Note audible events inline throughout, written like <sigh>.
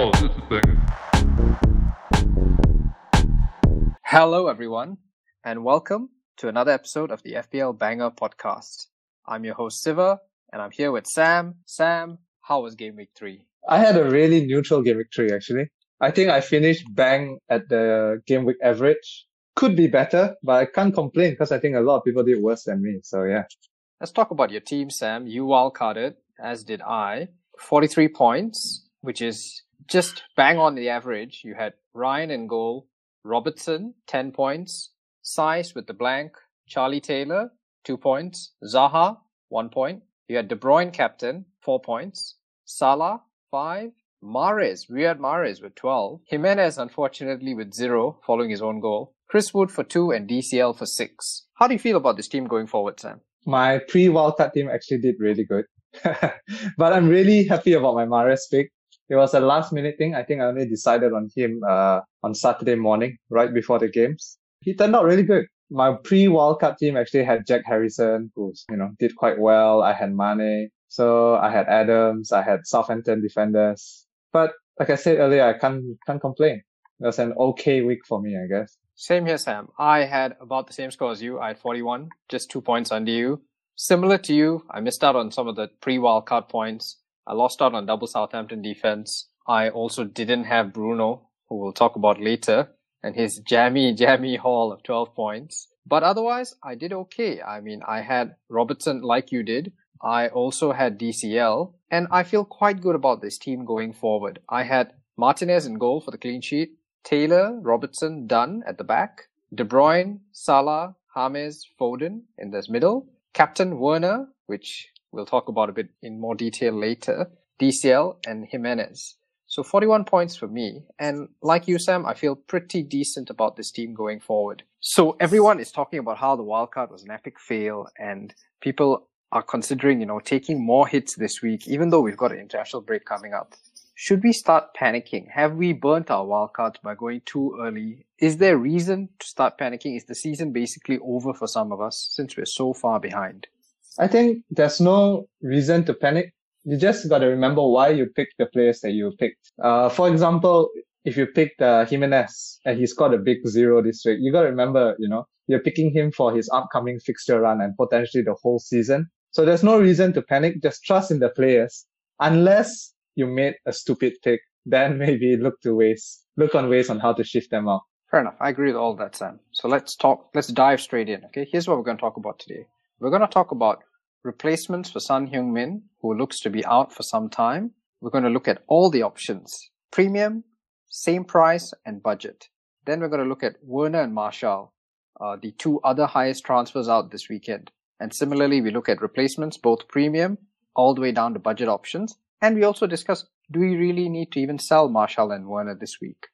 Oh, this is a thing. Hello, everyone, and welcome to another episode of the FPL Banger podcast. I'm your host, Siva, and I'm here with Sam. Sam, how was game week three? I had a really neutral game week three, actually. I think I finished bang at the game week average. Could be better, but I can't complain because I think a lot of people did worse than me. So yeah. Let's talk about your team, Sam. You wildcarded, as did I. 43 points, which is just bang on the average. You had Ryan in goal, Robertson, 10 points, Saiss with the blank, Charlie Taylor, 2 points, Zaha, 1 point. You had De Bruyne captain, 4 points, Salah, 5, Mahrez, Riyad Mahrez with 12, Jimenez unfortunately with 0 following his own goal, Chris Wood for 2 and DCL for 6. How do you feel about this team going forward, Sam? My pre-wildcard team actually did really good. <laughs> but I'm really happy about my Mahrez pick. It was a last minute thing. I think I only decided on him uh, on Saturday morning, right before the games. He turned out really good. My pre-wildcard team actually had Jack Harrison, who you know did quite well. I had Mane, so I had Adams, I had Southampton defenders. But like I said earlier, I can't can't complain. It was an okay week for me, I guess. Same here, Sam. I had about the same score as you. I had 41, just two points under you. Similar to you, I missed out on some of the pre-wildcard points. I lost out on double Southampton defense. I also didn't have Bruno, who we'll talk about later, and his jammy, <laughs> jammy haul of 12 points. But otherwise, I did okay. I mean, I had Robertson like you did. I also had DCL, and I feel quite good about this team going forward. I had Martinez in goal for the clean sheet, Taylor, Robertson, Dunk at the back, De Bruyne, Salah, James, Foden in this middle, Captain Werner, which we'll talk about a bit in more detail later, DCL, and Jimenez. So 41 points for me. And like you, Sam, I feel pretty decent about this team going forward. So everyone is talking about how the wildcard was an epic fail and people are considering, you know, taking more hits this week, even though we've got an international break coming up. Should we start panicking? Have we burnt our wildcards by going too early? Is there reason to start panicking? Is the season basically over for some of us since we're so far behind? I think there's no reason to panic. You just got to remember why you picked the players that you picked. Uh, for example, if you picked uh, Jimenez and he scored a big zero this week, you got to remember, you know, you're picking him for his upcoming fixture run and potentially the whole season. So there's no reason to panic. Just trust in the players. Unless you made a stupid pick, then <laughs> maybe look to ways, look on ways on how to shift them out. Fair enough. I agree with all that, Sam. So let's talk, let's dive straight in. Okay. Here's what we're going to talk about today. We're going to talk about replacements for Son Heung-min, who looks to be out for some time. We're going to look at all the options. Premium, same price, and budget. Then we're going to look at Werner and Martial, uh, the two other highest transfers out this weekend. And similarly, we look at replacements, both premium, all the way down to budget options. And we also discuss, do we really need to even sell Martial and Werner this week?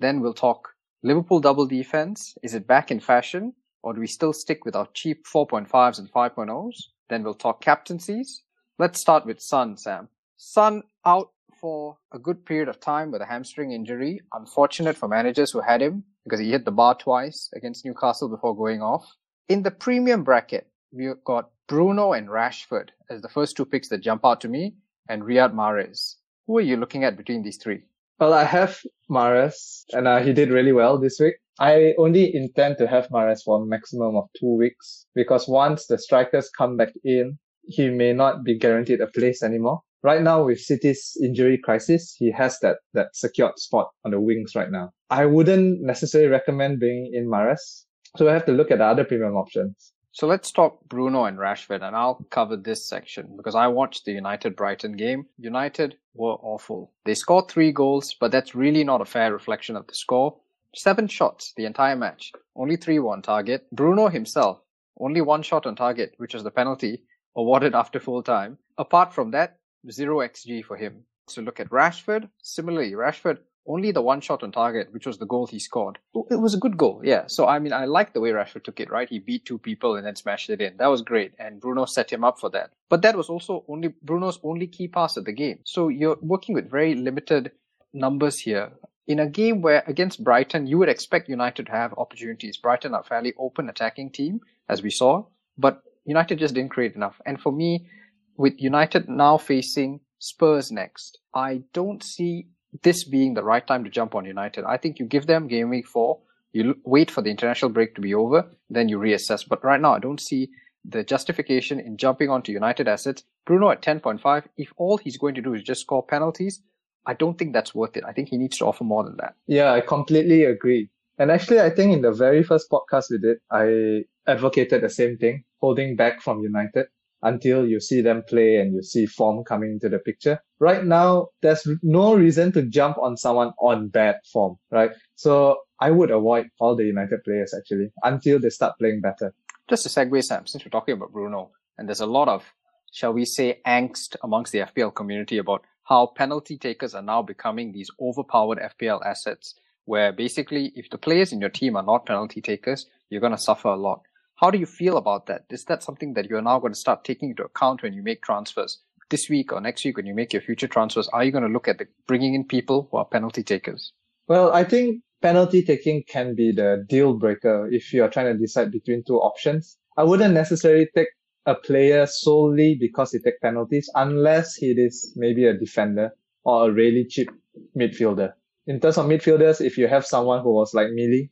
Then we'll talk Liverpool double defense. Is it back in fashion? Or do we still stick with our cheap 4.5s and 5.0s? Then we'll talk captaincies. Let's start with Son, Sam. Son out for a good period of time with a hamstring injury. Unfortunate for managers who had him because he hit the bar twice against Newcastle before going off. In the premium bracket, we've got Bruno and Rashford as the first two picks that jump out to me and Riyad Mahrez. Who are you looking at between these three? Well, I have Mahrez, and uh, he did really well this week. I only intend to have Mahrez for a maximum of two weeks because once the strikers come back in, he may not be guaranteed a place anymore. Right now, with City's injury crisis, he has that, that secured spot on the wings right now. I wouldn't necessarily recommend bringing in Mahrez. So I have to look at the other premium options. So let's talk Bruno and Rashford, and I'll cover this section because I watched the United Brighton game. United were awful. They scored three goals, but that's really not a fair reflection of the score. Seven shots the entire match, only three were on target. Bruno himself, only one shot on target, which was the penalty awarded after full time. Apart from that, zero XG for him. So look at Rashford. Similarly, Rashford only the one shot on target, which was the goal he scored. Oh, it was a good goal, yeah. So I mean, I like the way Rashford took it, right? He beat two people and then smashed it in. That was great, and Bruno set him up for that. But that was also only Bruno's only key pass of the game. So you're working with very limited numbers here. In a game where against Brighton, you would expect United to have opportunities. Brighton are fairly open attacking team, as we saw, but United just didn't create enough. And for me, with United now facing Spurs next, I don't see this being the right time to jump on United. I think you give them game week four, you wait for the international break to be over, then you reassess. But right now, I don't see the justification in jumping onto United assets. Bruno at 10.5, if all he's going to do is just score penalties, I don't think that's worth it. I think he needs to offer more than that. Yeah, I completely agree. And actually, I think in the very first podcast we did, I advocated the same thing, holding back from United until you see them play and you see form coming into the picture. Right now, there's no reason to jump on someone on bad form, right? So I would avoid all the United players actually until they start playing better. Just to segue, Sam, since we're talking about Bruno, and there's a lot of, shall we say, angst amongst the FPL community about how penalty takers are now becoming these overpowered FPL assets, where basically if the players in your team are not penalty takers, you're going to suffer a lot. How do you feel about that? Is that something that you're now going to start taking into account when you make transfers? This week or next week when you make your future transfers, are you going to look at the, bringing in people who are penalty takers? Well, I think penalty taking can be the deal breaker if you're trying to decide between two options. I wouldn't necessarily take a player solely because he takes penalties unless he is maybe a defender or a really cheap midfielder. In terms of midfielders, if you have someone who was like Millie,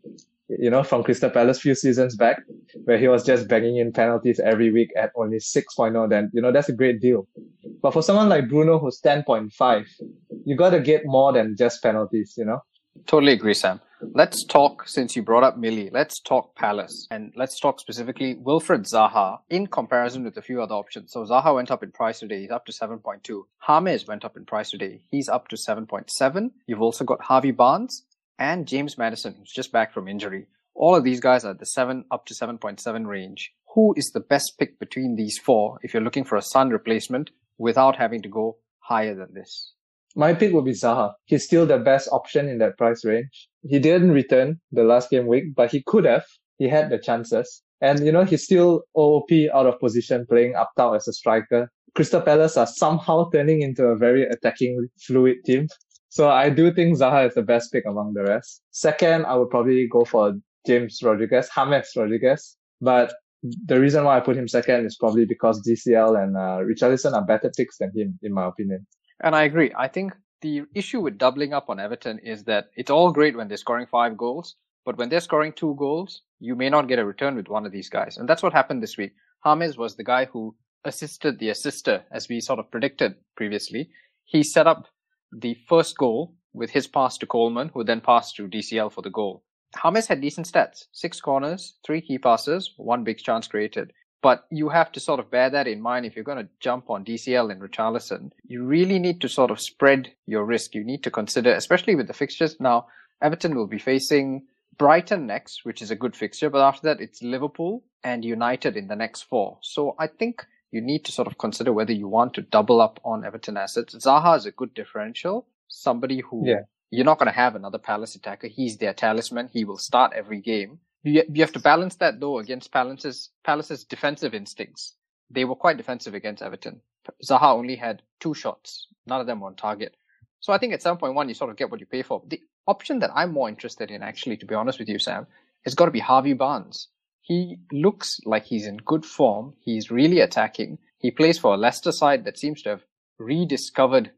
you know, from Crystal Palace few seasons back, where he was just banging in penalties every week at only 6.0, then, you know, that's a great deal. But for someone like Bruno, who's 10.5, you gotta get more than just penalties, you know? Totally agree, Sam. Let's talk, since you brought up Millie, let's talk Palace. And let's talk specifically Wilfried Zaha in comparison with a few other options. So Zaha went up in price today. He's up to 7.2. James went up in price today. He's up to 7.7. You've also got Harvey Barnes and James Maddison, who's just back from injury. All of these guys are at the 7 up to 7.7 range. Who is the best pick between these four if you're looking for a Son replacement without having to go higher than this? My pick would be Zaha. He's still the best option in that price range. He didn't return the last game week, but he could have. He had the chances. And, you know, he's still OOP out of position playing up top as a striker. Crystal Palace are somehow turning into a very attacking fluid team. So I do think Zaha is the best pick among the rest. Second, I would probably go for James Rodriguez, James Rodriguez. But the reason why I put him second is probably because DCL and uh, Richarlison are better picks than him, in my opinion. And I agree. I think the issue with doubling up on Everton is that it's all great when they're scoring five goals, but when they're scoring two goals, you may not get a return with one of these guys. And that's what happened this week. James was the guy who assisted the assister, as we sort of predicted previously. He set up the first goal with his pass to Coleman, who then passed to DCL for the goal. James had decent stats. Six corners, three key passes, one big chance created. But you have to sort of bear that in mind if you're going to jump on DCL and Richarlison. You really need to sort of spread your risk. You need to consider, especially with the fixtures. Now, Everton will be facing Brighton next, which is a good fixture, but after that it's Liverpool and United in the next four. So I think you need to sort of consider whether you want to double up on Everton assets. Zaha is a good differential, somebody who Yeah. you're not going to have another Palace attacker. He's their talisman. He will start every game. You, you have to balance that though against Palace's Palace's defensive instincts. They were quite defensive against Everton. Zaha only had two shots. None of them on target. So I think at some point one you sort of get what you pay for. The option that I'm more interested in, actually, to be honest with you, Sam, has got to be Harvey Barnes. He looks like he's in good form. He's really attacking. He plays for a Leicester side that seems to have rediscovered,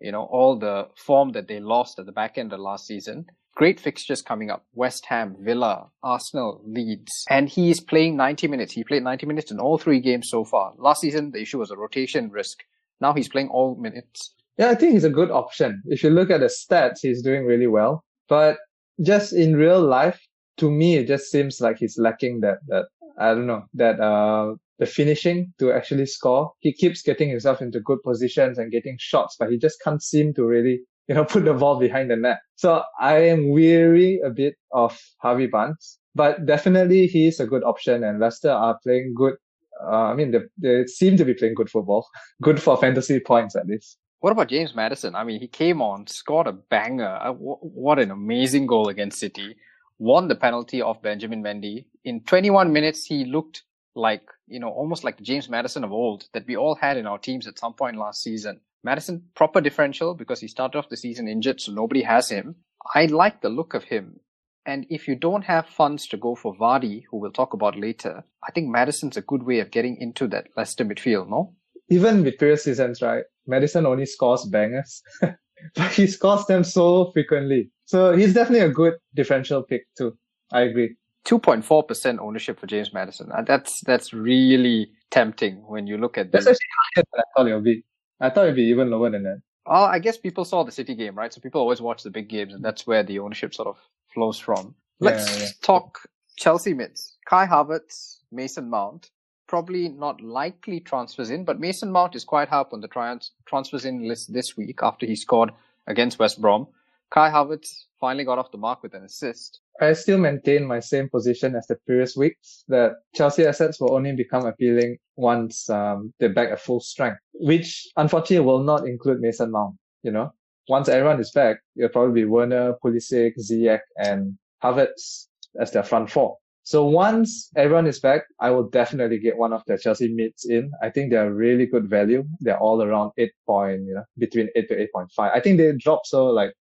you know, all the form that they lost at the back end of last season. Great fixtures coming up. West Ham, Villa, Arsenal, Leeds. And he is playing 90 minutes. He played 90 minutes in all three games so far. Last season, the issue was a rotation risk. Now he's playing all minutes. Yeah, I think he's a good option. If you look at the stats, he's doing really well. But just in real life, to me, it just seems like he's lacking that, that, I don't know, that, uh, the finishing to actually score. He keeps getting himself into good positions and getting shots, but he just can't seem to really, <laughs> you know, put the ball behind the net. So I am weary a bit of Harvey Barnes, but definitely he is a good option and Leicester are playing good. Uh, I mean, they, they seem to be playing good football, <laughs> good for fantasy points at least. What about James Maddison? I mean, he came on, scored a banger. Uh, What an amazing goal against City. Won the penalty off Benjamin Mendy. In 21 minutes, he looked like, you know, almost like James Maddison of old that we all had in our teams at some point last season. Maddison, proper differential because he started off the season injured, so nobody has him. I like the look of him. And if you don't have funds to go for Vardy, who we'll talk about later, I think Maddison's a good way of getting into that Leicester midfield, no? Even with previous seasons, right? Maddison only scores bangers. <laughs> but he scores them so frequently. So he's definitely a good differential pick too. I agree. 2.4% ownership for James Maddison. Uh, That's that's really tempting when you look at That's actually higher than I thought it would be. I thought it'd be even lower than that. Oh, I guess people saw the City game, right? So people always watch the big games, and that's where the ownership sort of flows from. Let's yeah. talk Chelsea mids. Kai Havertz, Mason Mount. Probably not likely transfers in, but Mason Mount is quite high up on the trans- transfers in list this week after he scored against West Brom. Kai Havertz finally got off the mark with an assist. I still maintain my same position as the previous weeks that Chelsea assets will only become appealing once um, they're back at full strength, which unfortunately will not include Mason Mount. You know, once everyone is back, it'll probably be Werner, Pulisic, Ziyech, and Havertz as their front four. So once everyone is back, I will definitely get one of the Chelsea mids in. I think they're really good value. They're all around eight point, you know, between eight to eight point five. I think they dropped so like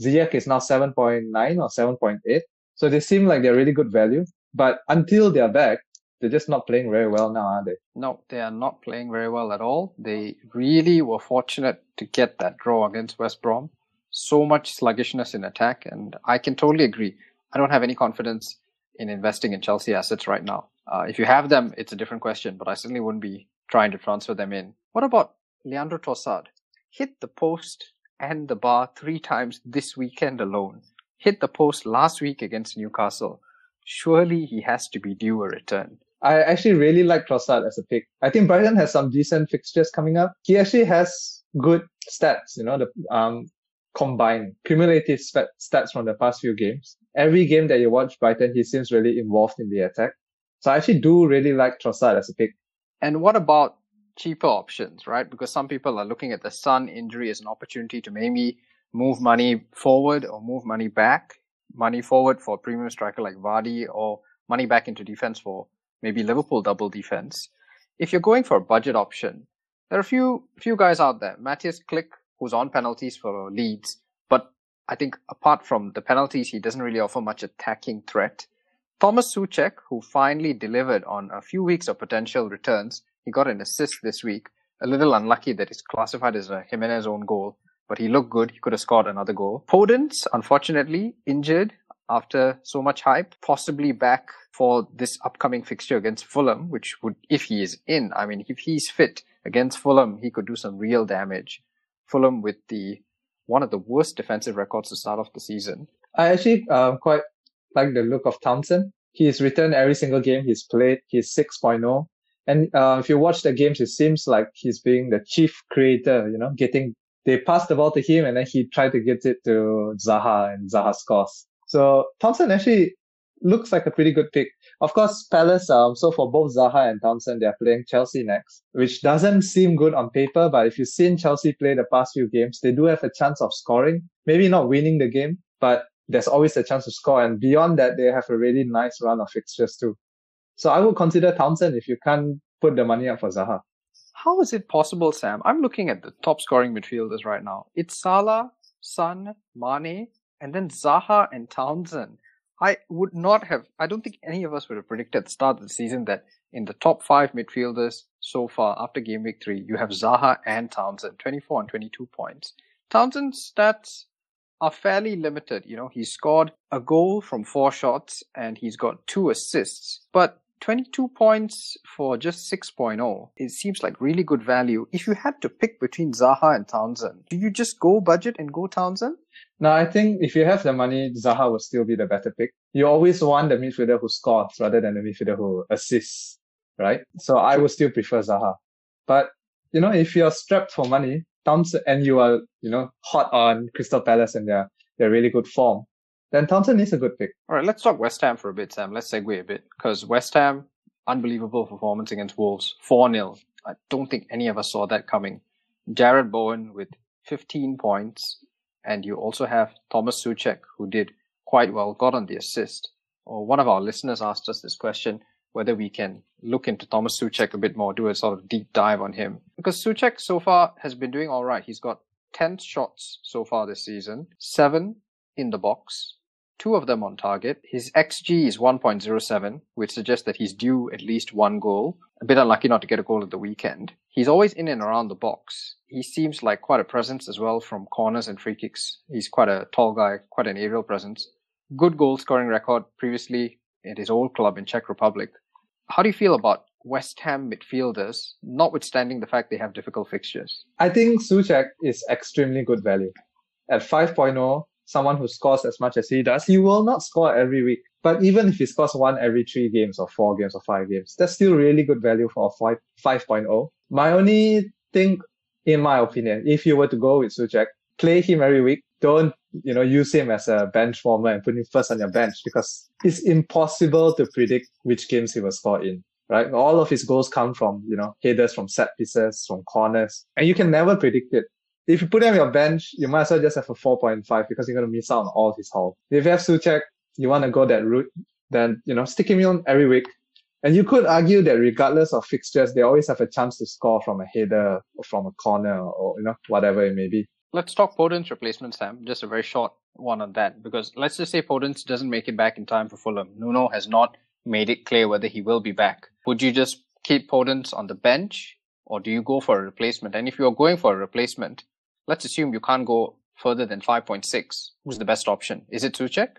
Ziyech is now seven point nine or seven point eight. So they seem like they're really good value. But until they're back, they're just not playing very well now, are they? No, they are not playing very well at all. They really were fortunate to get that draw against West Brom. So much sluggishness in attack, and I can totally agree. I don't have any confidence in investing in Chelsea assets right now. Uh, if you have them, it's a different question, but I certainly wouldn't be trying to transfer them in. What about Leandro Trossard? Hit the post and the bar three times this weekend alone. Hit the post last week against Newcastle. Surely he has to be due a return. I actually really like Trossard as a pick. I think Brighton has some decent fixtures coming up. He actually has good stats, you know, the um combined cumulative stats from the past few games. Every game that you watch Brighton, he seems really involved in the attack. So I actually do really like Trossard as a pick. And what about cheaper options, right? Because some people are looking at the Son injury as an opportunity to maybe move money forward or move money back. Money forward for a premium striker like Vardy or money back into defense for maybe Liverpool double defense. If you're going for a budget option, there are a few few guys out there. Matthias Klich, who's on penalties for Leeds, but I think apart from the penalties, he doesn't really offer much attacking threat. Thomas Souček, who finally delivered on a few weeks of potential returns, he got an assist this week. A little unlucky that it's classified as a Jimenez own goal, but he looked good. He could have scored another goal. Podence, unfortunately, injured after so much hype, possibly back for this upcoming fixture against Fulham, which would, if he is in, I mean, if he's fit against Fulham, he could do some real damage. Fulham with the one of the worst defensive records to start off the season. I actually um, quite like the look of Townsend. He's returned every single game he's played. He's 6.0. And uh, if you watch the games, it seems like he's being the chief creator, you know, getting, they pass the ball to him and then he tried to get it to Zaha and Zaha scores. So Thompson actually looks like a pretty good pick. Of course, Palace, um, so for both Zaha and Thompson, they're playing Chelsea next, which doesn't seem good on paper, but if you've seen Chelsea play the past few games, they do have a chance of scoring. Maybe not winning the game, but there's always a chance to score. And beyond that, they have a really nice run of fixtures too. So I would consider Townsend if you can't put the money up for Zaha. How is it possible, Sam? I'm looking at the top scoring midfielders right now. It's Salah, Son, Mane, and then Zaha and Townsend. I would not have, I don't think any of us would have predicted at the start of the season that in the top five midfielders so far after game week three, you have Zaha and Townsend, 24 and 22 points. Townsend's stats are fairly limited. You know, he scored a goal from four shots and he's got two assists, but 22 points for just 6.0. It seems like really good value. If you had to pick between Zaha and Townsend, do you just go budget and go Townsend? Now, I think if you have the money, Zaha will still be the better pick. You always want the midfielder who scores rather than the midfielder who assists, right? So I would still prefer Zaha. But, you know, if you're strapped for money, Townsend, and you are, you know, hot on Crystal Palace and their, their really good form, then Townsend is a good pick. All right, let's talk West Ham for a bit, Sam. Let's segue a bit because West Ham, unbelievable performance against Wolves, 4 0. I don't think any of us saw that coming. Jarrod Bowen with 15 points, and you also have Thomas Souček, who did quite well, got on the assist. Or one of our listeners asked us this question whether we can look into Thomas Souček a bit more, do a sort of deep dive on him. Because Souček so far has been doing all right. He's got 10 shots so far this season, seven in the box, two of them on target. His XG is 1.07, which suggests that he's due at least one goal. A bit unlucky not to get a goal at the weekend. He's always in and around the box. He seems like quite a presence as well from corners and free kicks. He's quite a tall guy, quite an aerial presence. Good goal scoring record previously at his old club in Czech Republic. How do you feel about West Ham midfielders, notwithstanding the fact they have difficult fixtures? I think Souček is extremely good value. At 5.0, someone who scores as much as he does, he will not score every week. But even if he scores one every three games or four games or five games, that's still really good value for a 5, 5.0. My only thing, in my opinion, if you were to go with Souček, play him every week. Don't, you know, use him as a bench former and put him first on your bench because it's impossible to predict which games he will score in right? All of his goals come from, you know, headers from set pieces, from corners, and you can never predict it. If you put him on your bench, you might as well just have a 4.5 because you're going to miss out on all his haul. If you have Souček, you want to go that route, then, you know, stick him on every week. And you could argue that regardless of fixtures, they always have a chance to score from a header or from a corner or, you know, whatever it may be. Let's talk Podence replacement, Sam. Just a very short one on that because let's just say Podence doesn't make it back in time for Fulham. Nuno has not made it clear whether he will be back. Would you just keep Podence on the bench or do you go for a replacement? And if you're going for a replacement, let's assume you can't go further than 5.6. Who's the best option? Is it Souček?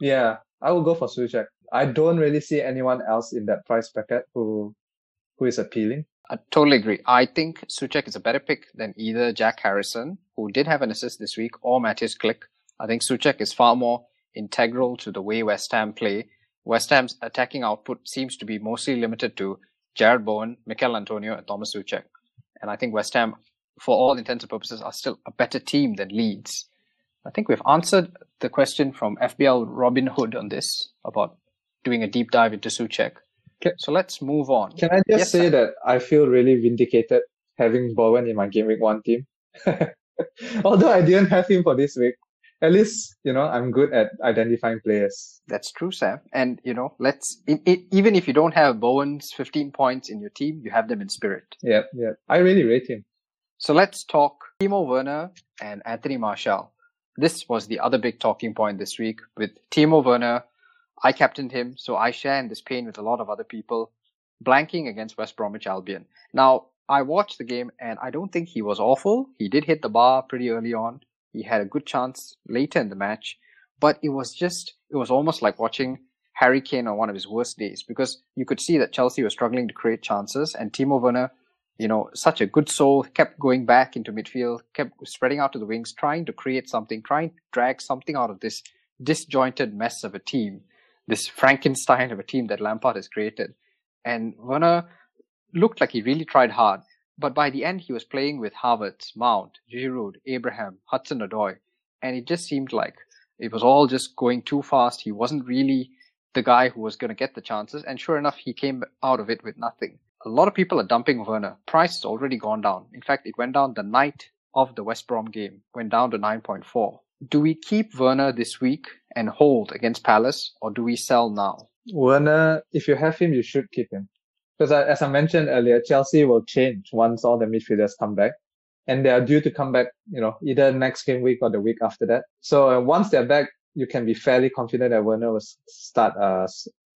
Yeah, I will go for Souček. I don't really see anyone else in that price bracket who who is appealing. I totally agree. I think Souček is a better pick than either Jack Harrison, who did have an assist this week, or Mateusz Klich. I think Souček is far more integral to the way West Ham play West Ham's attacking output seems to be mostly limited to Jarrod Bowen, Michail Antonio, and Thomas Souček. And I think West Ham, for all intents and purposes, are still a better team than Leeds. I think we've answered the question from FPL Robin Hood on this about doing a deep dive into Souček. Can, so let's move on. Can I just yes, say sir. that I feel really vindicated having Bowen in my Game Week 1 team? <laughs> Although I didn't have him for this week, at least you know I'm good at identifying players. That's true, Sam. And you know, let's it, it, even if you don't have Bowen's 15 points in your team, you have them in spirit. Yeah, yeah. I really rate him. So let's talk Timo Werner and Anthony Martial. This was the other big talking point this week with Timo Werner. I captained him, so I share in this pain with a lot of other people, blanking against West Bromwich Albion. Now, I watched the game and I don't think he was awful. He did hit the bar pretty early on. He had a good chance later in the match, but it was just, it was almost like watching Harry Kane on one of his worst days because you could see that Chelsea was struggling to create chances and Timo Werner, you know, such a good soul, kept going back into midfield, kept spreading out to the wings, trying to create something, trying to drag something out of this disjointed mess of a team, this Frankenstein of a team that Lampard has created. And Werner looked like he really tried hard. But by the end, he was playing with Havertz, Mount, Giroud, Abraham, Hudson Odoi, and it just seemed like it was all just going too fast. He wasn't really the guy who was going to get the chances, and sure enough, he came out of it with nothing. A lot of people are dumping Werner. Price has already gone down. In fact, it went down the night of the West Brom game, went down to 9.4. Do we keep Werner this week and hold against Palace, or do we sell now? Werner, if you have him, you should keep him. Because as I mentioned earlier, Chelsea will change once all the midfielders come back. And they are due to come back, you know, either next game week or the week after that. So uh, once they're back, you can be fairly confident that Werner will start, uh,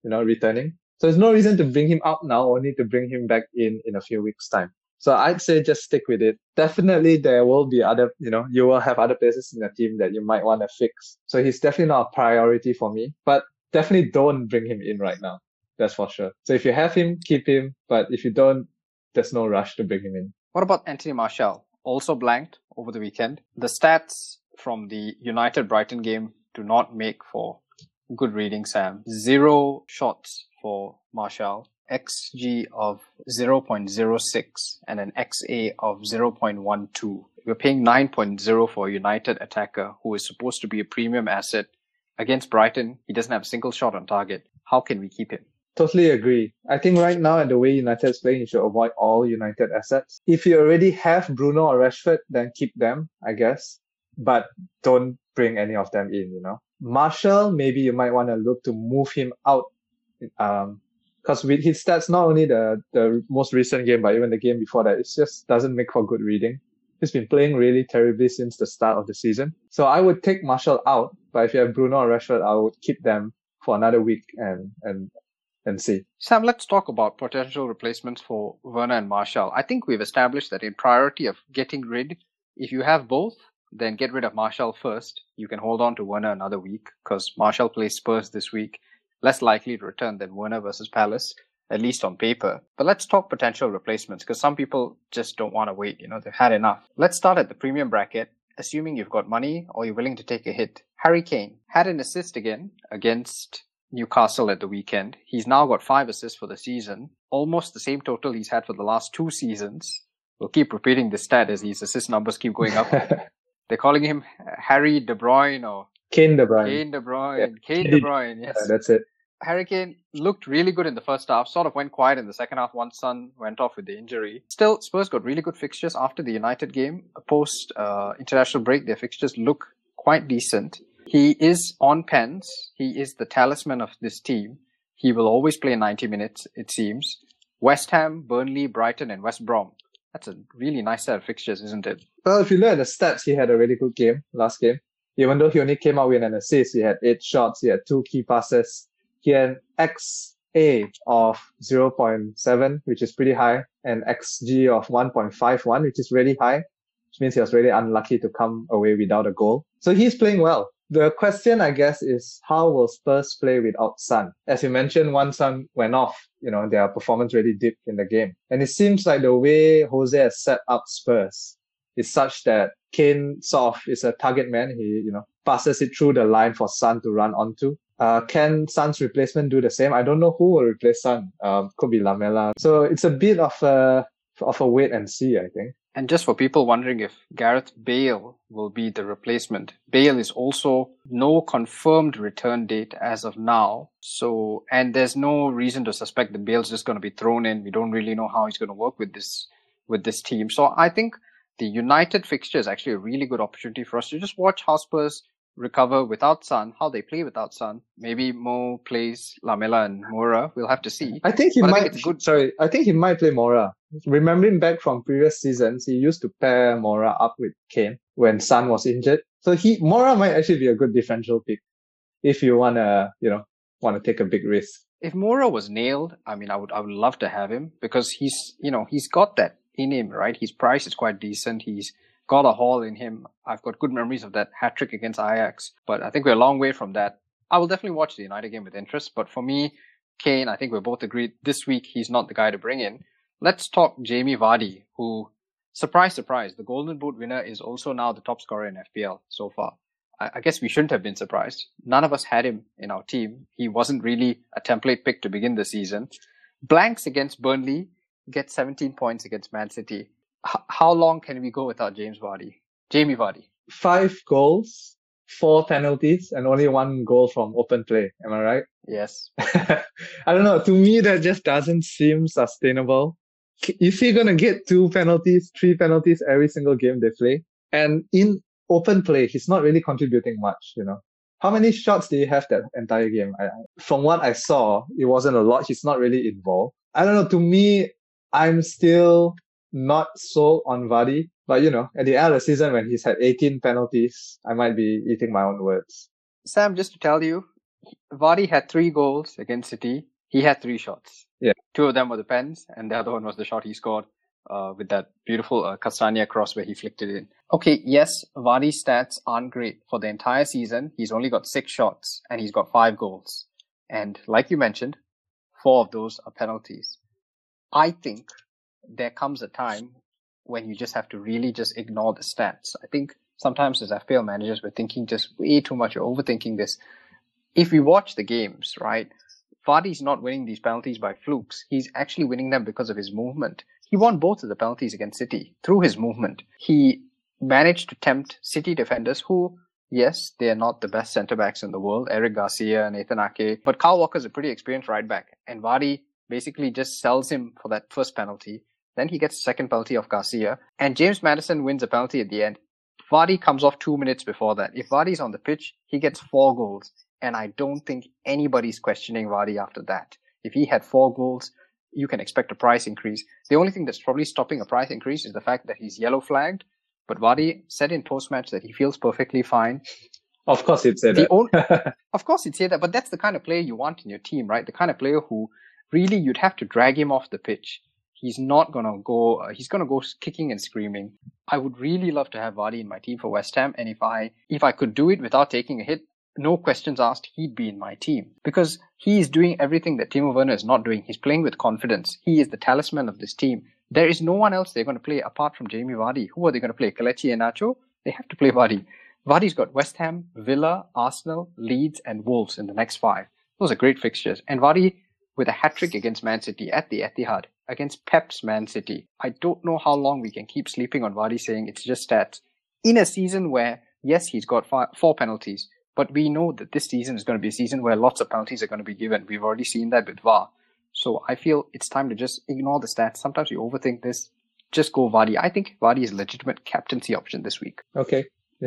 you know, returning. So there's no reason to bring him out now, only to bring him back in in a few weeks time. So I'd say just stick with it. Definitely there will be other, you know, you will have other places in the team that you might want to fix. So he's definitely not a priority for me, but definitely don't bring him in right now. That's for sure. So if you have him, keep him. But if you don't, there's no rush to bring him in. What about Anthony Martial? Also blanked over the weekend. The stats from the United Brighton game do not make for good reading, Sam. Zero shots for Martial, XG of 0.06 and an XA of 0.12. We're paying 9.0 for a United attacker who is supposed to be a premium asset. Against Brighton, he doesn't have a single shot on target. How can we keep him? Totally agree. I think right now, at the way United is playing, you should avoid all United assets. If you already have Bruno or Rashford, then keep them, I guess. But don't bring any of them in, you know. Martial, maybe you might want to look to move him out. Um, because with his stats, not only the, the most recent game, but even the game before that, it just doesn't make for good reading. He's been playing really terribly since the start of the season. So I would take Martial out, but if you have Bruno or Rashford, I would keep them for another week and and and see. Sam, let's talk about potential replacements for Werner and Martial. I think we've established that in priority of getting rid, if you have both, then get rid of Martial first. You can hold on to Werner another week because Martial plays Spurs this week, less likely to return than Werner versus Palace at least on paper. But let's talk potential replacements because some people just don't want to wait. You know, they've had enough. Let's start at the premium bracket, assuming you've got money or you're willing to take a hit. Harry Kane had an assist again against Newcastle at the weekend. He's now got five assists for the season, almost the same total he's had for the last two seasons. We'll keep repeating this stat as his assist numbers keep going up. <laughs> They're calling him Harry De Bruyne or Kane De Bruyne. Kane De Bruyne. Yeah. Kane De Bruyne, yes. Yeah, that's it. Harry Kane looked really good in the first half, sort of went quiet in the second half once Son went off with the injury. Still, Spurs got really good fixtures after the United game. Post uh, international break, their fixtures look quite decent. He is on pens. He is the talisman of this team. He will always play 90 minutes, it seems. West Ham, Burnley, Brighton, and West Brom. That's a really nice set of fixtures, isn't it? Well, if you look at the stats, he had a really good game last game. Even though he only came out with an assist, he had eight shots, he had two key passes, he had XA of 0.7, which is pretty high, and XG of 1.51, which is really high, which means he was really unlucky to come away without a goal. So he's playing well. The question, I guess, is how will Spurs play without Son? As you mentioned, one Son went off, you know, their performance really dipped in the game. And it seems like the way Jose has set up Spurs is such that Kane sort of is a target man. He, you know, passes it through the line for Son to run onto. Uh, can Son's replacement do the same? I don't know who will replace Son. Um, could be Lamela. So it's a bit of a of a wait and see, I think. And just for people wondering if Gareth Bale will be the replacement, Bale is also no confirmed return date as of now. So, and there's no reason to suspect that Bale's just going to be thrown in. We don't really know how he's going to work with this with this team. So, I think the United fixture is actually a really good opportunity for us to just watch how Spurs recover without Son, how they play without Son. Maybe Mo plays Lamela and Moura. We'll have to see. I think he but might. Think good... Sorry, I think he might play Moura. Remembering back from previous seasons, he used to pair Moura up with Kane when Son was injured. So he Moura might actually be a good differential pick if you wanna, you know, want to take a big risk. If Moura was nailed, I mean, I would, I would love to have him because he's, you know, he's got that in him, right? His price is quite decent. He's got a haul in him. I've got good memories of that hat trick against Ajax, but I think we're a long way from that. I will definitely watch the United game with interest, but for me, Kane, I think we're both agreed this week he's not the guy to bring in. Let's talk Jamie Vardy, who, surprise, surprise, the Golden Boot winner is also now the top scorer in FPL so far. I, I guess we shouldn't have been surprised. None of us had him in our team. He wasn't really a template pick to begin the season. Blanks against Burnley, gets 17 points against Man City how long can we go without James Vardy? Jamie Vardy. Five goals, four penalties, and only one goal from open play. Am I right? Yes. <laughs> I don't know. To me, that just doesn't seem sustainable. Is he gonna get two penalties, three penalties every single game they play? And in open play, he's not really contributing much. You know, how many shots did he have that entire game? I, from what I saw, it wasn't a lot. He's not really involved. I don't know. To me, I'm still not sold on Vardy, but you know, at the end of the season when he's had 18 penalties, I might be eating my own words. Sam, just to tell you, Vardy had three goals against City. He had three shots. Yeah. Two of them were the pens, and the other one was the shot he scored uh, with that beautiful uh, Castagna cross where he flicked it in. Okay, yes, Vardy's stats aren't great. For the entire season, he's only got six shots, and he's got five goals. And like you mentioned, four of those are penalties. I think there comes a time when you just have to really just ignore the stats. I think sometimes as FPL managers, we're thinking just way too much, overthinking this. If we watch the games, right, Vardy's not winning these penalties by flukes. He's actually winning them because of his movement. He won both of the penalties against City through his movement. He managed to tempt City defenders who, yes, they are not the best centre backs in the world, Eric Garcia, and Nathan Ake, but Kyle Walker's a pretty experienced right back, and Vardy basically just sells him for that first penalty then he gets a second penalty of Garcia, and James Maddison wins a penalty at the end. Vardy comes off two minutes before that. If Vardy's on the pitch, he gets four goals, and I don't think anybody's questioning Vardy after that. If he had four goals, you can expect a price increase. The only thing that's probably stopping a price increase is the fact that he's yellow flagged. But Vardy said in post match that he feels perfectly fine. Of course, he'd say that. own, <laughs> of course, he'd say that, but that's the kind of player you want in your team, right? The kind of player who really you'd have to drag him off the pitch. He's not gonna go. Uh, he's gonna go kicking and screaming. I would really love to have Vardy in my team for West Ham, and if I if I could do it without taking a hit, no questions asked, he'd be in my team because he is doing everything that Timo Werner is not doing. He's playing with confidence. He is the talisman of this team. There is no one else they're going to play apart from Jamie Vardy. Who are they going to play? Kelechi and Nacho? They have to play Vardy. Vardy's got West Ham, Villa, Arsenal, Leeds, and Wolves in the next five. Those are great fixtures. And Vardy with a hat trick against Man City at the Etihad against Pep's Man City. I don't know how long we can keep sleeping on Vardy saying it's just stats. In a season where, yes, he's got five, four penalties, but we know that this season is going to be a season where lots of penalties are going to be given. We've already seen that with VAR. So I feel it's time to just ignore the stats. Sometimes we overthink this. Just go Vardy. I think Vardy is a legitimate captaincy option this week. Okay. <laughs>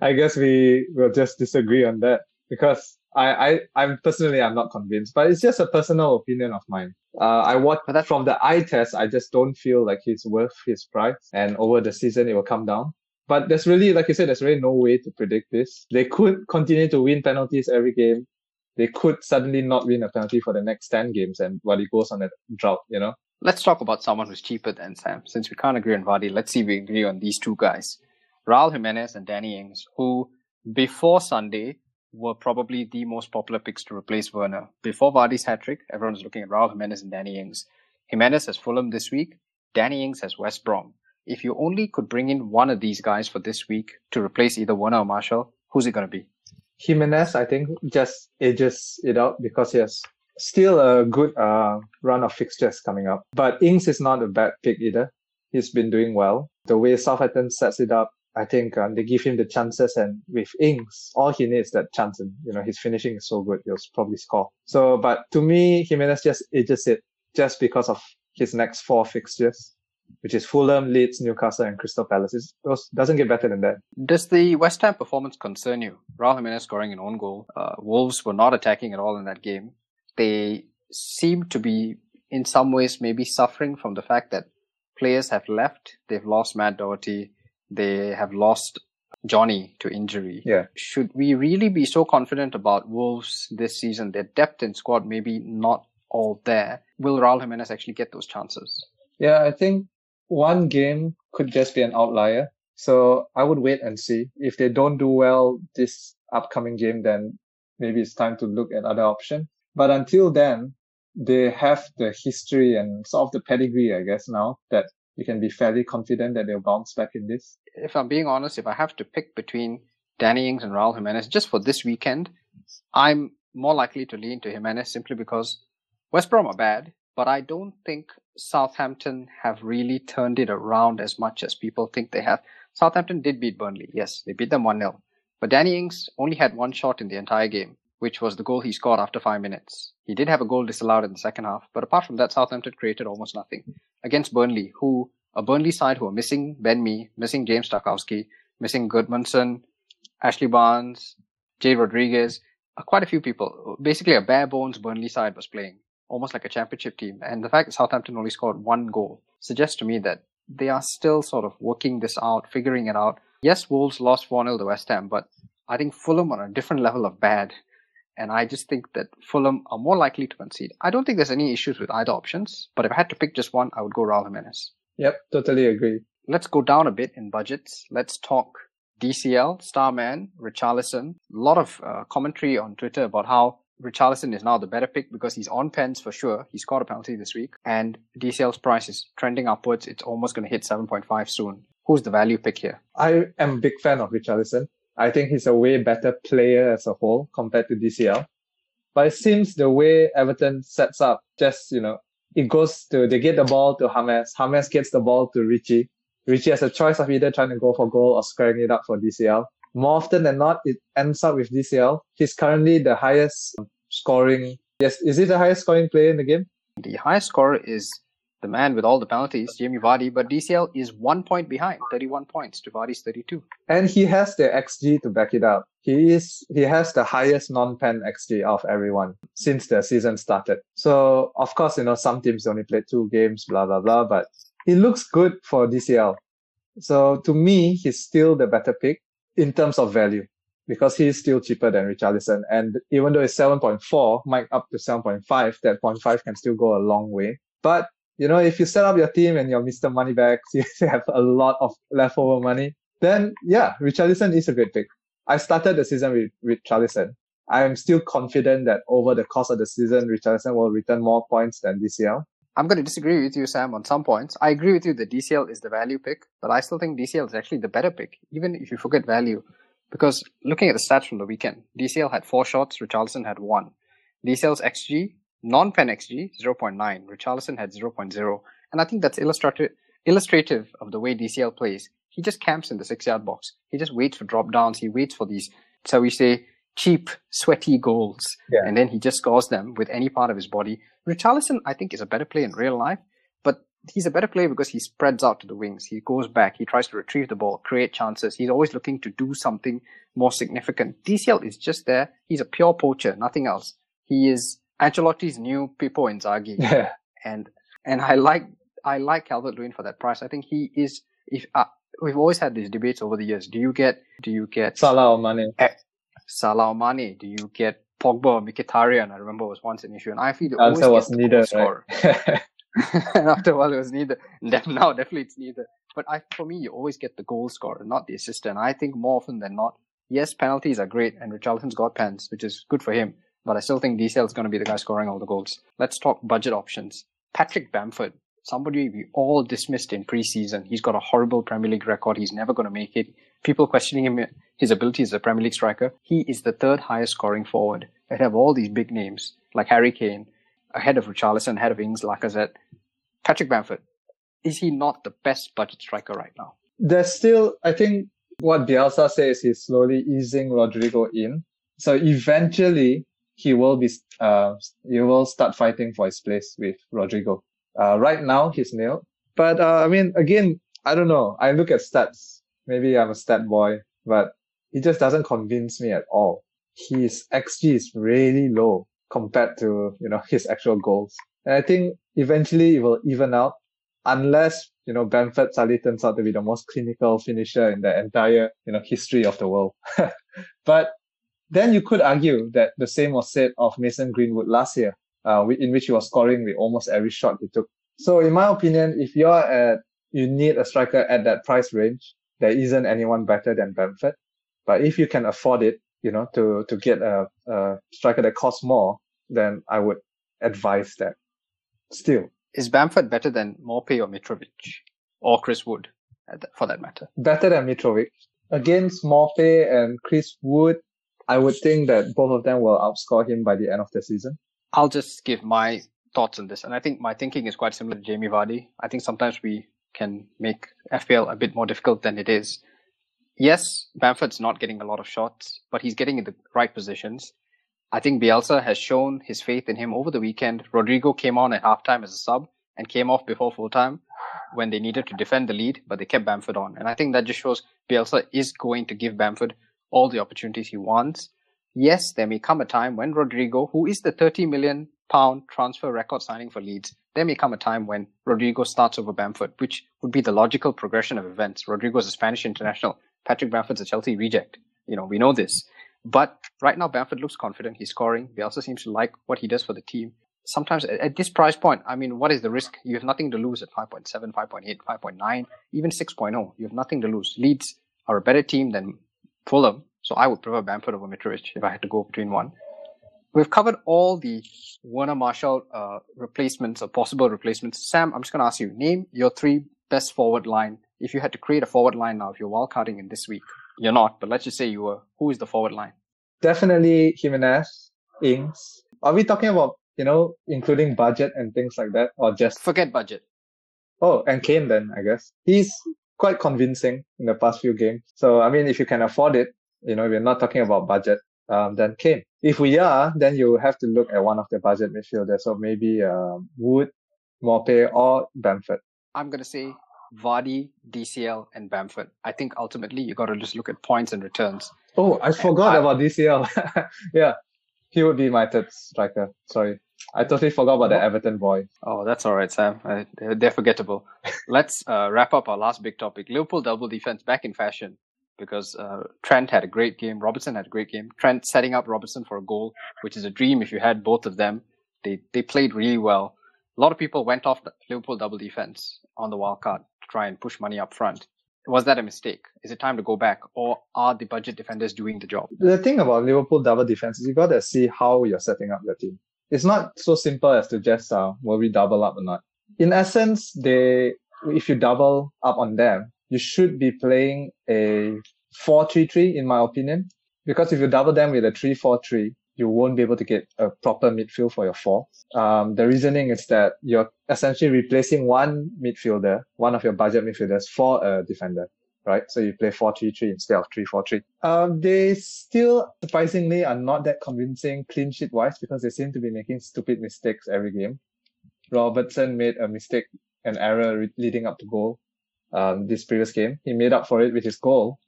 I guess we will just disagree on that because I, I, I'm personally, I'm not convinced, but it's just a personal opinion of mine. Uh, I watch But that's- from the eye test. I just don't feel like he's worth his price and over the season it will come down. But there's really, like you said, there's really no way to predict this. They could continue to win penalties every game. They could suddenly not win a penalty for the next 10 games and while he goes on a drought, you know? Let's talk about someone who's cheaper than Sam. Since we can't agree on Vardy, let's see if we agree on these two guys. Raul Jimenez and Danny Ings, who before Sunday were probably the most popular picks to replace Werner. Before Vardy's hat trick, everyone's looking at Raul Jimenez and Danny Ings. Jimenez has Fulham this week. Danny Ings has West Brom. If you only could bring in one of these guys for this week to replace either Werner or Martial, who's it going to be? Jimenez, I think, just edges it out because he has still a good uh, run of fixtures coming up. But Ings is not a bad pick either. He's been doing well. The way Southampton sets it up, I think um, they give him the chances, and with Ings, all he needs that chance. And you know, his finishing is so good, he'll probably score. So, but to me, Jimenez just edges it just because of his next four fixtures, which is Fulham, Leeds, Newcastle, and Crystal Palace. It doesn't get better than that. Does the West Ham performance concern you? Raul Jimenez scoring an own goal. Uh, Wolves were not attacking at all in that game. They seem to be, in some ways, maybe suffering from the fact that players have left. They've lost Matt Doherty. They have lost Johnny to injury. Yeah. Should we really be so confident about Wolves this season? Their depth in squad maybe not all there. Will Raul Jimenez actually get those chances? Yeah, I think one game could just be an outlier. So I would wait and see. If they don't do well this upcoming game, then maybe it's time to look at other options. But until then, they have the history and sort of the pedigree, I guess, now that you can be fairly confident that they'll bounce back in this. if I'm being honest, if I have to pick between Danny Ings and Raul Jimenez just for this weekend, I'm more likely to lean to Jimenez simply because West Brom are bad, but I don't think Southampton have really turned it around as much as people think they have. Southampton did beat Burnley, yes, they beat them 1 0. But Danny Ings only had one shot in the entire game, which was the goal he scored after five minutes. He did have a goal disallowed in the second half, but apart from that, Southampton created almost nothing against Burnley, who a Burnley side who are missing Ben Mee, missing James Tarkowski, missing Gudmundsson, Ashley Barnes, Jay Rodriguez, uh, quite a few people. Basically, a bare bones Burnley side was playing, almost like a championship team. And the fact that Southampton only scored one goal suggests to me that they are still sort of working this out, figuring it out. Yes, Wolves lost 4 0 to West Ham, but I think Fulham are on a different level of bad. And I just think that Fulham are more likely to concede. I don't think there's any issues with either options, but if I had to pick just one, I would go Raul Jimenez. Yep, totally agree. Let's go down a bit in budgets. Let's talk DCL, Starman, Richarlison. A lot of uh, commentary on Twitter about how Richarlison is now the better pick because he's on pens for sure. He scored a penalty this week, and DCL's price is trending upwards. It's almost going to hit 7.5 soon. Who's the value pick here? I am a big fan of Richarlison. I think he's a way better player as a whole compared to DCL. But it seems the way Everton sets up, just, you know, it goes to, they get the ball to James. James gets the ball to Richie. Richie has a choice of either trying to go for goal or squaring it up for DCL. More often than not, it ends up with DCL. He's currently the highest scoring. Yes, is he the highest scoring player in the game? The highest scorer is the man with all the penalties, Jamie Vardy, but DCL is one point behind, 31 points to Vardy's 32. And he has the XG to back it up. He is, he has the highest non-pen XG of everyone since the season started. So, of course, you know, some teams only played two games, blah, blah, blah, but he looks good for DCL. So to me, he's still the better pick in terms of value because he's still cheaper than Richarlison. And even though it's 7.4, might up to 7.5, that 0.5 can still go a long way. But, you know, if you set up your team and you're Mr. Moneybags, <laughs> you have a lot of leftover money, then yeah, Richarlison is a great pick. I started the season with, with Richarlison. I am still confident that over the course of the season, Richarlison will return more points than DCL. I'm going to disagree with you, Sam, on some points. I agree with you that DCL is the value pick, but I still think DCL is actually the better pick, even if you forget value. Because looking at the stats from the weekend, DCL had four shots, Richarlison had one. DCL's XG, non-pen XG, 0.9. Richarlison had 0.0. And I think that's illustrative, illustrative of the way DCL plays. He just camps in the six-yard box. He just waits for drop downs. He waits for these, so we say, cheap, sweaty goals. Yeah. And then he just scores them with any part of his body. Richarlison, I think, is a better play in real life, but he's a better player because he spreads out to the wings. He goes back. He tries to retrieve the ball, create chances. He's always looking to do something more significant. DCL is just there. He's a pure poacher, nothing else. He is Ancelotti's new Pippo Inzaghi. Yeah. And, and I like, I like Calvert Lewin for that price. I think he is, if, uh, we've always had these debates over the years. Do you get, do you get Salah or Mane. Salah or Mane? Do you get Pogba or Mkhitaryan? I remember was once an issue. And I feel you The answer always was neither, right? and <laughs> <laughs> after a while it was neither. <laughs> Now definitely it's neither. But I, for me, you always get the goal scorer, not the assistant. I think more often than not, yes, penalties are great, and Richarlison's got pens, which is good for him. But I still think DCL is going to be the guy scoring all the goals. Let's talk budget options. Patrick Bamford, somebody we all dismissed in preseason. He's got a horrible Premier League record. He's never going to make it. People questioning him, his ability as a Premier League striker. He is the third highest scoring forward. They have all these big names like Harry Kane, ahead of Richarlison, ahead of Ings, Lacazette. Patrick Bamford, is he not the best budget striker right now? There's still, I think what Bielsa says he's slowly easing Rodrigo in. So eventually he will be, uh, he will start fighting for his place with Rodrigo. Uh, right now he's nil. But, uh, I mean, again, I don't know. I look at stats. Maybe I'm a stat boy, but he just doesn't convince me at all. His XG is really low compared to, you know, his actual goals. And I think eventually it will even out unless, you know, Bamford suddenly turns out to be the most clinical finisher in the entire, you know, history of the world. <laughs> but then you could argue that the same was said of Mason Greenwood last year, uh, in which he was scoring with almost every shot he took. So in my opinion, if you're at, you need a striker at that price range, there isn't anyone better than Bamford. But if you can afford it, you know, to, to get a, a striker that costs more, then I would advise that. Still, Is Bamford better than Maupay or Mitrovic? Or Chris Wood, for that matter? better than Mitrovic. Against Maupay and Chris Wood, I would think that both of them will outscore him by the end of the season. I'll just give my thoughts on this. And I think my thinking is quite similar to Jamie Vardy. I think sometimes we can make FPL a bit more difficult than it is. Yes, Bamford's not getting a lot of shots, but he's getting in the right positions. I think Bielsa has shown his faith in him over the weekend. Rodrigo came on at halftime as a sub and came off before full time when they needed to defend the lead, but they kept Bamford on. And I think that just shows Bielsa is going to give Bamford all the opportunities he wants. Yes, there may come a time when Rodrigo, who is the 30 million pound transfer record signing for Leeds, there may come a time when Rodrigo starts over Bamford, which would be the logical progression of events. Rodrigo is a Spanish international. Patrick Bamford's a Chelsea reject. You know, we know this. But right now, Bamford looks confident. He's scoring. Bielsa seems to like what he does for the team. Sometimes at, at this price point, I mean, what is the risk? You have nothing to lose at 5.7, 5.8, 5.9, even 6.0. You have nothing to lose. Leeds are a better team than Fulham. So I would prefer Bamford over Mitrovic if I had to go between one. We've covered all the Werner Martial uh, replacements or possible replacements. Sam, I'm just going to ask you, name your three best forward line. If you had to create a forward line now, if you're wildcarding in this week, you're not, but let's just say you were. Who is the forward line? Definitely Jimenez, Ings. Are we talking about, you know, including budget and things like that or just, Forget budget. oh, and Kane then, I guess. He's quite convincing in the past few games. So, I mean, if you can afford it, you know, we're not talking about budget, um, then Kane. If we are, then you have to look at one of the budget midfielders. So maybe, um, Wood, Maupay or Bamford. I'm going to say Vardy, DCL, and Bamford. I think ultimately you got to just look at points and returns. Oh, I forgot I- about DCL. <laughs> yeah. He would be my third striker. Sorry. I totally forgot about the Everton boy. Oh, that's all right, Sam. Uh, they're, forgettable. Let's uh, wrap up our last big topic. Liverpool double defense back in fashion because uh, Trent had a great game. Robertson had a great game. Trent setting up Robertson for a goal, which is a dream if you had both of them. They they played really well. A lot of people went off the Liverpool double defense on the wild card to try and push money up front. Was that a mistake? Is it time to go back, or are the budget defenders doing the job? The thing about Liverpool double defense is you got to see how you're setting up your team. It's not so simple as to just uh, will we double up or not. In essence, they if you double up on them, you should be playing a 4-3-3 in my opinion. Because if you double them with a 3-4-3, you won't be able to get a proper midfield for your four. Um, the reasoning is that you're essentially replacing one midfielder, one of your budget midfielders for a defender, right? So you play 4-3-3 instead of 3-4-3. Um, they still surprisingly are not that convincing clean sheet wise because they seem to be making stupid mistakes every game. Robertson made a mistake, an error re- leading up to goal, um, this previous game. He made up for it with his goal,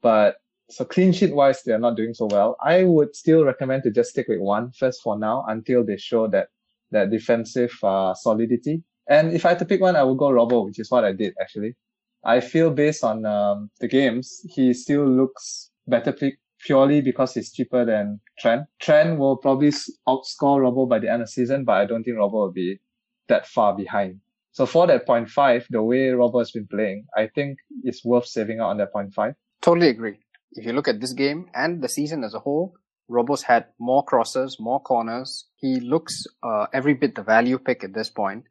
but so clean sheet wise, they're not doing so well. I would still recommend to just stick with one first for now until they show that that defensive uh, solidity. And if I had to pick one, I would go Robbo, which is what I did actually. I feel based on um, the games, he still looks better pick purely because he's cheaper than Trent. Trent will probably outscore Robbo by the end of the season, but I don't think Robbo will be that far behind. So for that 0.5, the way Robbo has been playing, I think it's worth saving out on that 0.5. Totally agree if you look at this game and the season as a whole, Robbo's had more crosses, more corners. He looks uh, every bit the value pick at this point.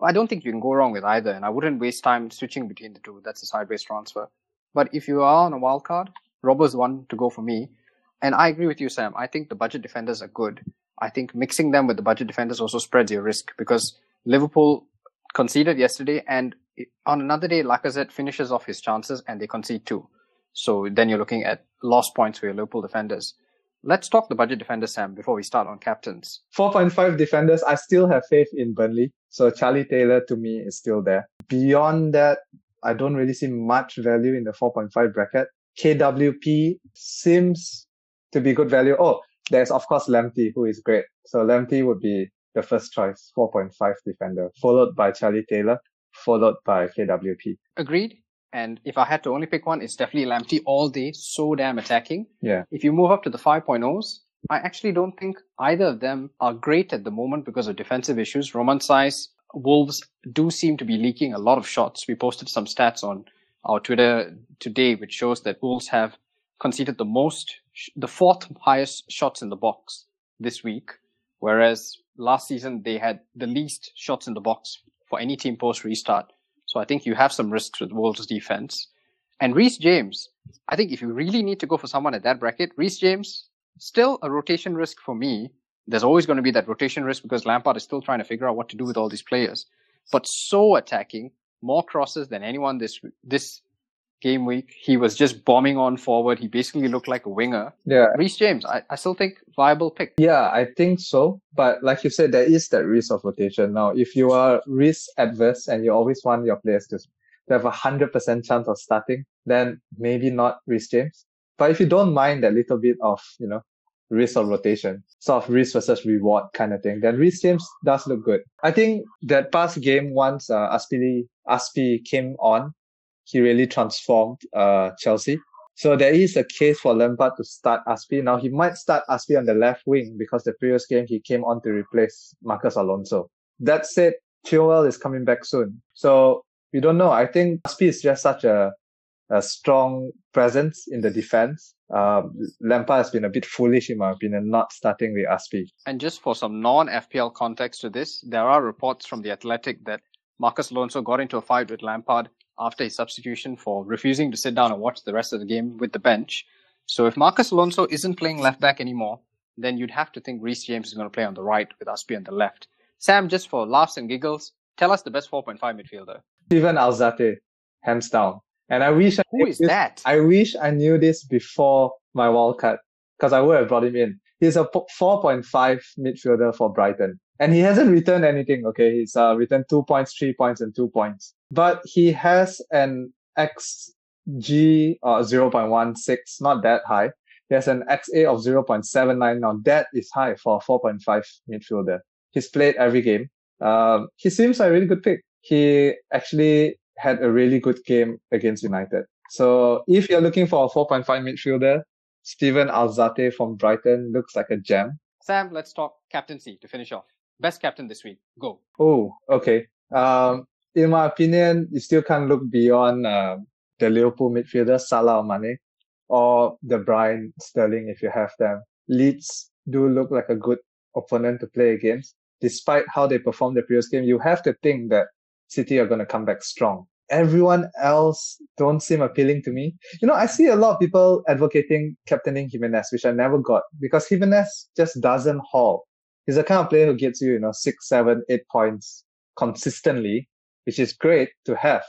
I don't think you can go wrong with either, and I wouldn't waste time switching between the two. That's a sideways transfer. But if you are on a wild card, Robbo's one to go for me. And I agree with you, Sam. I think the budget defenders are good. I think mixing them with the budget defenders also spreads your risk because Liverpool conceded yesterday, and on another day, Lacazette finishes off his chances and they concede two. So then you're looking at lost points for your Liverpool defenders. Let's talk the budget defenders, Sam, before we start on captains. 4.5 defenders. I still have faith in Burnley. So Charlie Taylor to me is still there. Beyond that, I don't really see much value in the 4.5 bracket. KWP seems to be good value. Oh, there's of course Lamptey, who is great. So Lamptey would be the first choice, 4.5 defender, followed by Charlie Taylor, followed by KWP. Agreed. And if I had to only pick one, it's definitely Lamptey all day, so damn attacking. Yeah. If you move up to the 5.0s, I actually don't think either of them are great at the moment because of defensive issues. Romain Saiss, Wolves do seem to be leaking a lot of shots. We posted some stats on our Twitter today, which shows that Wolves have conceded the most, the fourth highest shots in the box this week, whereas last season they had the least shots in the box for any team post restart. So I think you have some risks with Wolves defense. And Reece James, I think if you really need to go for someone at that bracket, Reece James, still a rotation risk for me. There's always going to be that rotation risk because Lampard is still trying to figure out what to do with all these players. But so attacking, more crosses than anyone this this game week. He was just bombing on forward. He basically looked like a winger. Yeah. Reece James, I, I still think viable pick. Yeah, I think so. But like you said, there is that risk of rotation. Now, if you are risk adverse and you always want your players to, to have a hundred percent chance of starting, then maybe not Reece James. But if you don't mind that little bit of, you know, risk of rotation, sort of risk versus reward kind of thing, then Reece James does look good. I think that past game once uh, Azpili Azpi came on, he really transformed uh, Chelsea. So there is a case for Lampard to start Azpi. Now he might start Azpi on the left wing because the previous game he came on to replace Marcos Alonso. That said, Chilwell is coming back soon. So we don't know. I think Azpi is just such a, a strong presence in the defense. Um, Lampard has been a bit foolish in my opinion, not starting with Azpi. And just for some non-FPL context to this, there are reports from the Athletic that Marcos Alonso got into a fight with Lampard after his substitution for refusing to sit down and watch the rest of the game with the bench. So if Marcos Alonso isn't playing left back anymore, then you'd have to think Reece James is going to play on the right with Azpi on the left. Sam, just for laughs and giggles, tell us the best 4.5 midfielder. Steven Alzate, hands down. And I wish I Who is this, that? I wish I knew this before my wildcard because I would have brought him in. He's a 4.5 midfielder for Brighton. And he hasn't returned anything, okay? He's uh, returned two points, three points, and two points. But he has an XG uh, 0.16, not that high. He has an XA of 0.79. Now that is high for a 4.5 midfielder. He's played every game. Um, he seems like a really good pick. He actually had a really good game against United. So if you're looking for a 4.5 midfielder, Steven Alzate from Brighton looks like a gem. Sam, let's talk captaincy to finish off. Best captain this week. Go. Oh, okay. Um, in my opinion, you still can't look beyond uh, the Liverpool midfielder Salah or Mane, or De Bruyne, Sterling if you have them. Leeds do look like a good opponent to play against. Despite how they performed the previous game, you have to think that City are going to come back strong. Everyone else don't seem appealing to me. You know, I see a lot of people advocating captaining Jimenez, which I never got because Jimenez just doesn't haul. He's the kind of player who gets you, you know, six, seven, eight points consistently, which is great to have.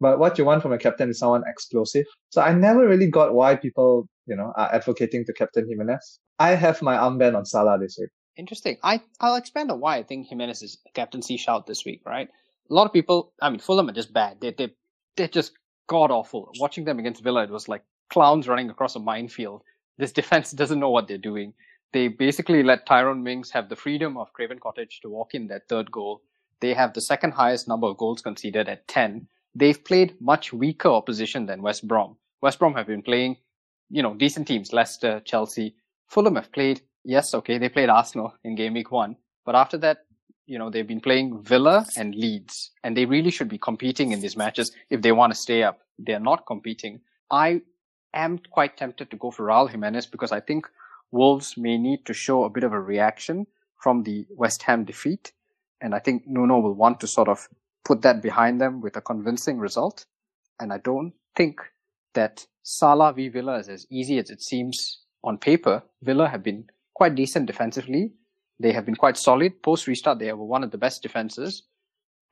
But what you want from a captain is someone explosive. So I never really got why people, you know, are advocating to captain Jimenez. I have my armband on Salah this week. Interesting. I, I'll expand on why I think Jimenez is a captaincy shout this week, right? a lot of people, I mean, Fulham are just bad. They, they, they're just god awful. Watching them against Villa, it was like clowns running across a minefield. This <laughs> defense doesn't know what they're doing. They basically let Tyrone Mings have the freedom of Craven Cottage to walk in that third goal. They have the second highest number of goals conceded at 10. They've played much weaker opposition than West Brom. West Brom have been playing, you know, decent teams, Leicester, Chelsea. Fulham have played, yes, okay, they played Arsenal in game week one. But after that, you know, they've been playing Villa and Leeds, and they really should be competing in these matches if they want to stay up. They're not competing. I am quite tempted to go for Raul Jimenez because I think Wolves may need to show a bit of a reaction from the West Ham defeat. And I think Nuno will want to sort of put that behind them with a convincing result. And I don't think that Salah v Villa is as easy as it seems on paper. Villa have been quite decent defensively they have been quite solid. Post restart, they were one of the best defenses.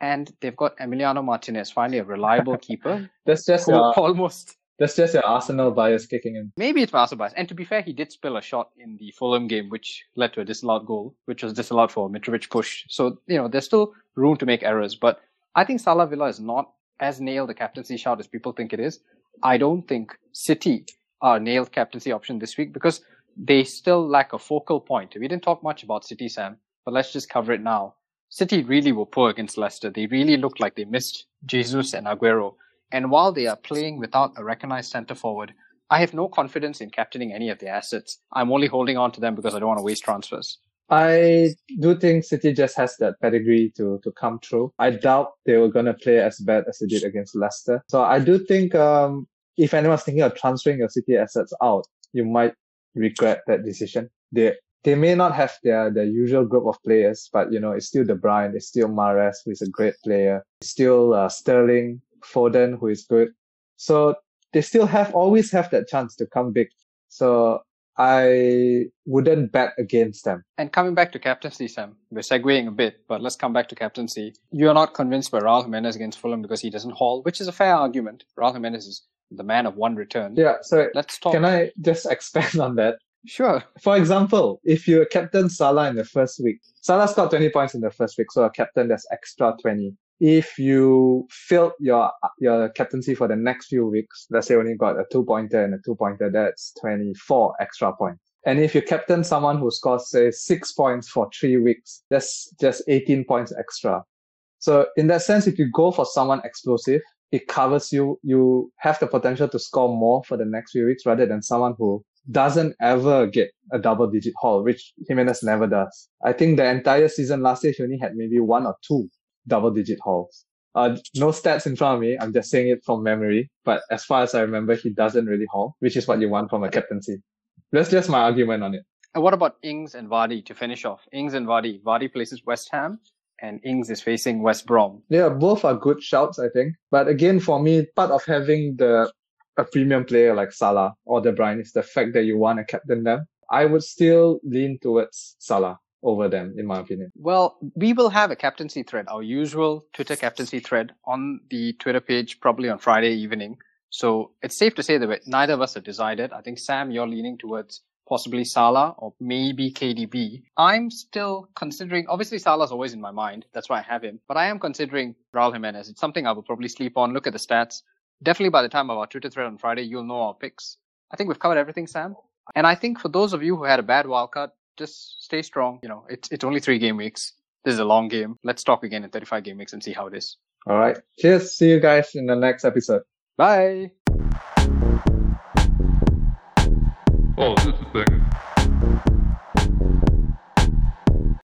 And they've got Emiliano Martinez, finally a reliable <laughs> keeper. That's just who your, almost. That's just your Arsenal bias kicking in. Maybe it's my Arsenal bias. And to be fair, he did spill a shot in the Fulham game, which led to a disallowed goal, which was disallowed for Mitrovic push. So, you know, there's still room to make errors. But I think Salah Villa is not as nailed the captaincy shout as people think it is. I don't think City are nailed captaincy option this week because they still lack a focal point. We didn't talk much about City, Sam, but let's just cover it now. City really were poor against Leicester. They really looked like they missed Jesus and Aguero. And while they are playing without a recognized centre forward, I have no confidence in captaining any of their assets. I'm only holding on to them because I don't want to waste transfers. I do think City just has that pedigree to, to come through. I doubt they were going to play as bad as they did against Leicester. So I do think, um, if anyone's thinking of transferring your City assets out, you might regret that decision. They they may not have their their usual group of players, but you know it's still De Bruyne, it's still Mahrez, who is a great player, it's still uh, Sterling, Foden, who is good. So they still have always have that chance to come big. So I wouldn't bet against them. And coming back to captaincy, Sam, we're segueing a bit, but let's come back to captaincy. You're not convinced by Raul Jimenez against Fulham because he doesn't haul, which is a fair argument. Raul Jimenez is the man of one return. Yeah, so let's talk. Can I just <laughs> expand on that? Sure. For example, if you captain Salah in the first week, Salah got 20 points in the first week, so a captain that's extra 20. If you failed your your captaincy for the next few weeks, let's say only got a two pointer and a two pointer, that's 24 extra points. And if you captain someone who scores say six points for three weeks, that's just 18 points extra. So in that sense, if you go for someone explosive, it covers you. You have the potential to score more for the next few weeks rather than someone who doesn't ever get a double digit haul, which Jimenez never does. I think the entire season last year, he only had maybe one or two double digit hauls. Uh, no stats in front of me. I'm just saying it from memory. But as far as I remember, he doesn't really haul, which is what you want from a captaincy. That's just my argument on it. And what about Ings and Vardy to finish off? Ings and Vardy. Vardy places West Ham and Ings is facing West Brom. Yeah, both are good shouts, I think. But again, for me, part of having the a premium player like Salah or De Bruyne is the fact that you want to captain them. I would still lean towards Salah over them, in my opinion. Well, we will have a captaincy thread, our usual Twitter captaincy thread on the Twitter page probably on Friday evening. So it's safe to say that neither of us have decided. I think Sam, you're leaning towards possibly Salah or maybe KDB. I'm still considering, obviously Salah's always in my mind. That's why I have him. But I am considering Raul Jimenez. It's something I will probably sleep on, look at the stats. Definitely by the time of our Twitter thread on Friday, you'll know our picks. I think we've covered everything, Sam. And I think for those of you who had a bad wildcard, just stay strong. You know, it's it's only three game weeks. This is a long game. Let's talk again in 35 game weeks and see how it is. All right. Cheers. See you guys in the next episode. Bye. Oh, this is the